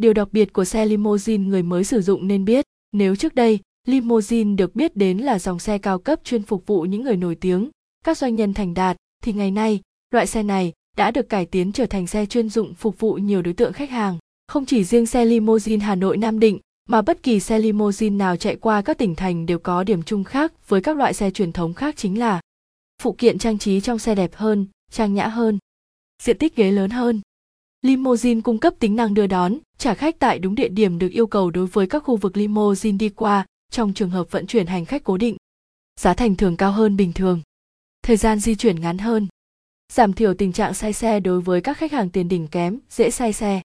điều đặc biệt của xe limousine người mới sử dụng nên biết, nếu trước đây, limousine được biết đến là dòng xe cao cấp chuyên phục vụ những người nổi tiếng, các doanh nhân thành đạt, thì ngày nay, loại xe này đã được cải tiến trở thành xe chuyên dụng phục vụ nhiều đối tượng khách hàng. Không chỉ riêng xe limousine hà nội, nam định, mà bất kỳ xe limousine nào chạy qua các tỉnh thành đều có điểm chung khác với các loại xe truyền thống khác chính là phụ kiện trang trí trong xe đẹp hơn, trang nhã hơn, diện tích ghế lớn hơn. Limousine cung cấp tính năng đưa đón trả khách tại đúng địa điểm được yêu cầu đối với các khu vực limousine đi qua trong trường hợp vận chuyển hành khách cố định. Giá thành thường cao hơn bình thường. Thời gian di chuyển ngắn hơn. Giảm thiểu tình trạng say xe đối với các khách hàng tiền đỉnh kém dễ say xe.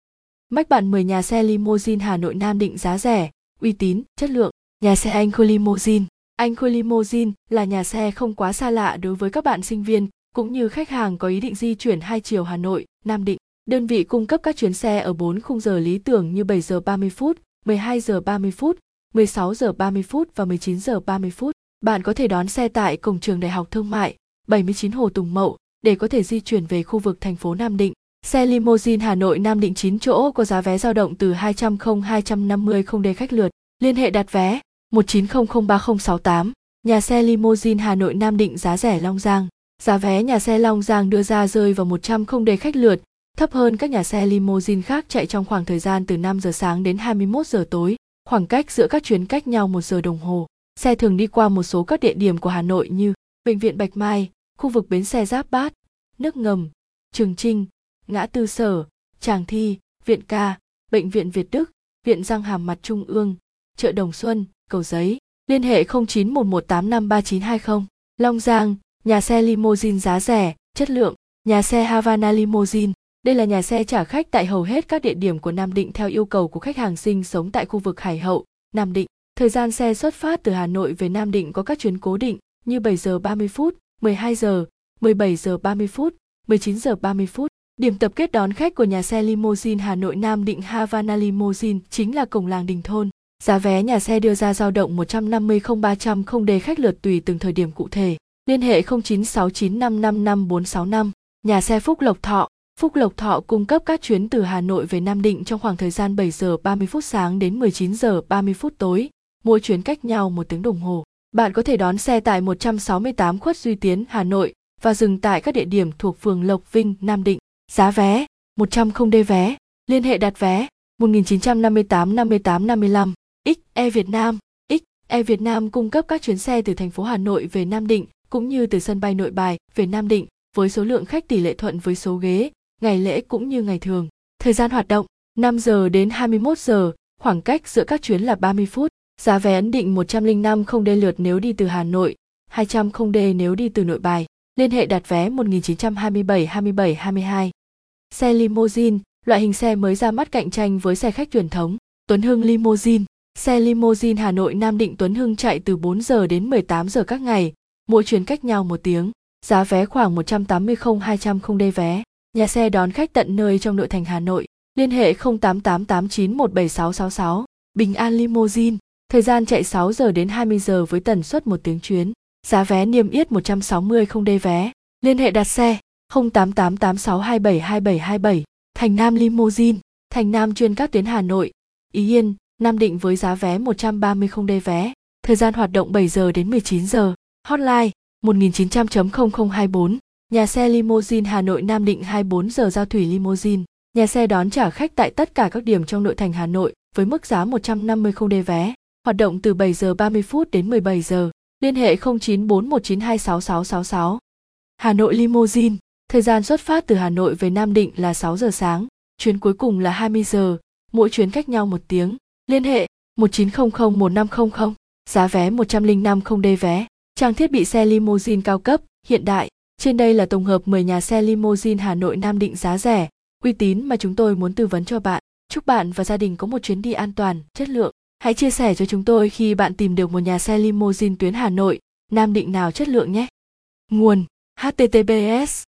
Mách bạn 10 nhà xe limousine Hà Nội Nam định giá rẻ, uy tín, chất lượng. Nhà xe Anh Khôi Limousine Anh Khôi Limousine là nhà xe không quá xa lạ đối với các bạn sinh viên cũng như khách hàng có ý định di chuyển hai chiều Hà Nội, Nam Định. Đơn vị cung cấp các chuyến xe ở 4 khung giờ lý tưởng như 7 giờ 30 phút, 12 giờ 30 phút, 16 giờ 30 phút và 19 giờ 30 phút. Bạn có thể đón xe tại cổng trường Đại học Thương mại 79 Hồ Tùng Mậu để có thể di chuyển về khu vực thành phố Nam Định. Xe limousine Hà Nội Nam Định 9 chỗ có giá vé dao động từ 200 không 250 không đề khách lượt. Liên hệ đặt vé 19003068. Nhà xe limousine Hà Nội Nam Định giá rẻ Long Giang. Giá vé nhà xe Long Giang đưa ra rơi vào 100 không đề khách lượt, thấp hơn các nhà xe limousine khác chạy trong khoảng thời gian từ 5 giờ sáng đến 21 giờ tối. Khoảng cách giữa các chuyến cách nhau một giờ đồng hồ. Xe thường đi qua một số các địa điểm của Hà Nội như Bệnh viện Bạch Mai, khu vực bến xe Giáp Bát, nước ngầm, Trường Trinh, ngã tư sở, tràng thi, viện ca, bệnh viện Việt Đức, viện răng hàm mặt Trung ương, chợ Đồng Xuân, Cầu Giấy. Liên hệ 0911853920. Long Giang, nhà xe limousine giá rẻ, chất lượng, nhà xe Havana Limousine. Đây là nhà xe trả khách tại hầu hết các địa điểm của Nam Định theo yêu cầu của khách hàng sinh sống tại khu vực Hải Hậu, Nam Định. Thời gian xe xuất phát từ Hà Nội về Nam Định có các chuyến cố định như 7 giờ 30 phút, 12 giờ, 17 giờ 30 phút, 19 giờ 30 phút. Điểm tập kết đón khách của nhà xe limousine Hà Nội Nam Định Havana Limousine chính là cổng làng Đình Thôn. Giá vé nhà xe đưa ra dao động 150 0300 không đề khách lượt tùy từng thời điểm cụ thể. Liên hệ 0969555465. Nhà xe Phúc Lộc Thọ. Phúc Lộc Thọ cung cấp các chuyến từ Hà Nội về Nam Định trong khoảng thời gian 7 giờ 30 phút sáng đến 19 giờ 30 phút tối, mỗi chuyến cách nhau một tiếng đồng hồ. Bạn có thể đón xe tại 168 Khuất Duy Tiến, Hà Nội và dừng tại các địa điểm thuộc phường Lộc Vinh, Nam Định. Giá vé 100 không đê vé. Liên hệ đặt vé 1958 58 55. XE Việt Nam XE Việt Nam cung cấp các chuyến xe từ thành phố Hà Nội về Nam Định cũng như từ sân bay Nội Bài về Nam Định với số lượng khách tỷ lệ thuận với số ghế, ngày lễ cũng như ngày thường. Thời gian hoạt động 5 giờ đến 21 giờ, khoảng cách giữa các chuyến là 30 phút. Giá vé ấn định 105 không đê lượt nếu đi từ Hà Nội, 200 không đê nếu đi từ Nội Bài. Liên hệ đặt vé 1927 27 22. Xe limousine, loại hình xe mới ra mắt cạnh tranh với xe khách truyền thống. Tuấn Hưng Limousine, xe limousine Hà Nội Nam Định Tuấn Hưng chạy từ 4 giờ đến 18 giờ các ngày, mỗi chuyến cách nhau một tiếng. Giá vé khoảng 180 200 không đê vé. Nhà xe đón khách tận nơi trong nội thành Hà Nội. Liên hệ 0888917666. Bình An Limousine, thời gian chạy 6 giờ đến 20 giờ với tần suất một tiếng chuyến. Giá vé niêm yết 160 không đê vé. Liên hệ đặt xe 088886272727. Thành Nam Limousine, Thành Nam chuyên các tuyến Hà Nội, Ý Yên, Nam Định với giá vé 130 không đê vé. Thời gian hoạt động 7 giờ đến 19 giờ. Hotline 1900.0024. Nhà xe limousine Hà Nội Nam Định 24 giờ giao thủy limousine. Nhà xe đón trả khách tại tất cả các điểm trong nội thành Hà Nội với mức giá 150 không đê vé. Hoạt động từ 7 giờ 30 phút đến 17 giờ. Liên hệ 0941926666. Hà Nội Limousine, thời gian xuất phát từ Hà Nội về Nam Định là 6 giờ sáng, chuyến cuối cùng là 20 giờ, mỗi chuyến cách nhau một tiếng. Liên hệ 19001500, giá vé 105 không đê vé, trang thiết bị xe limousine cao cấp, hiện đại. Trên đây là tổng hợp 10 nhà xe limousine Hà Nội Nam Định giá rẻ, uy tín mà chúng tôi muốn tư vấn cho bạn. Chúc bạn và gia đình có một chuyến đi an toàn, chất lượng. Hãy chia sẻ cho chúng tôi khi bạn tìm được một nhà xe limousine tuyến Hà Nội, Nam Định nào chất lượng nhé. Nguồn HTTPS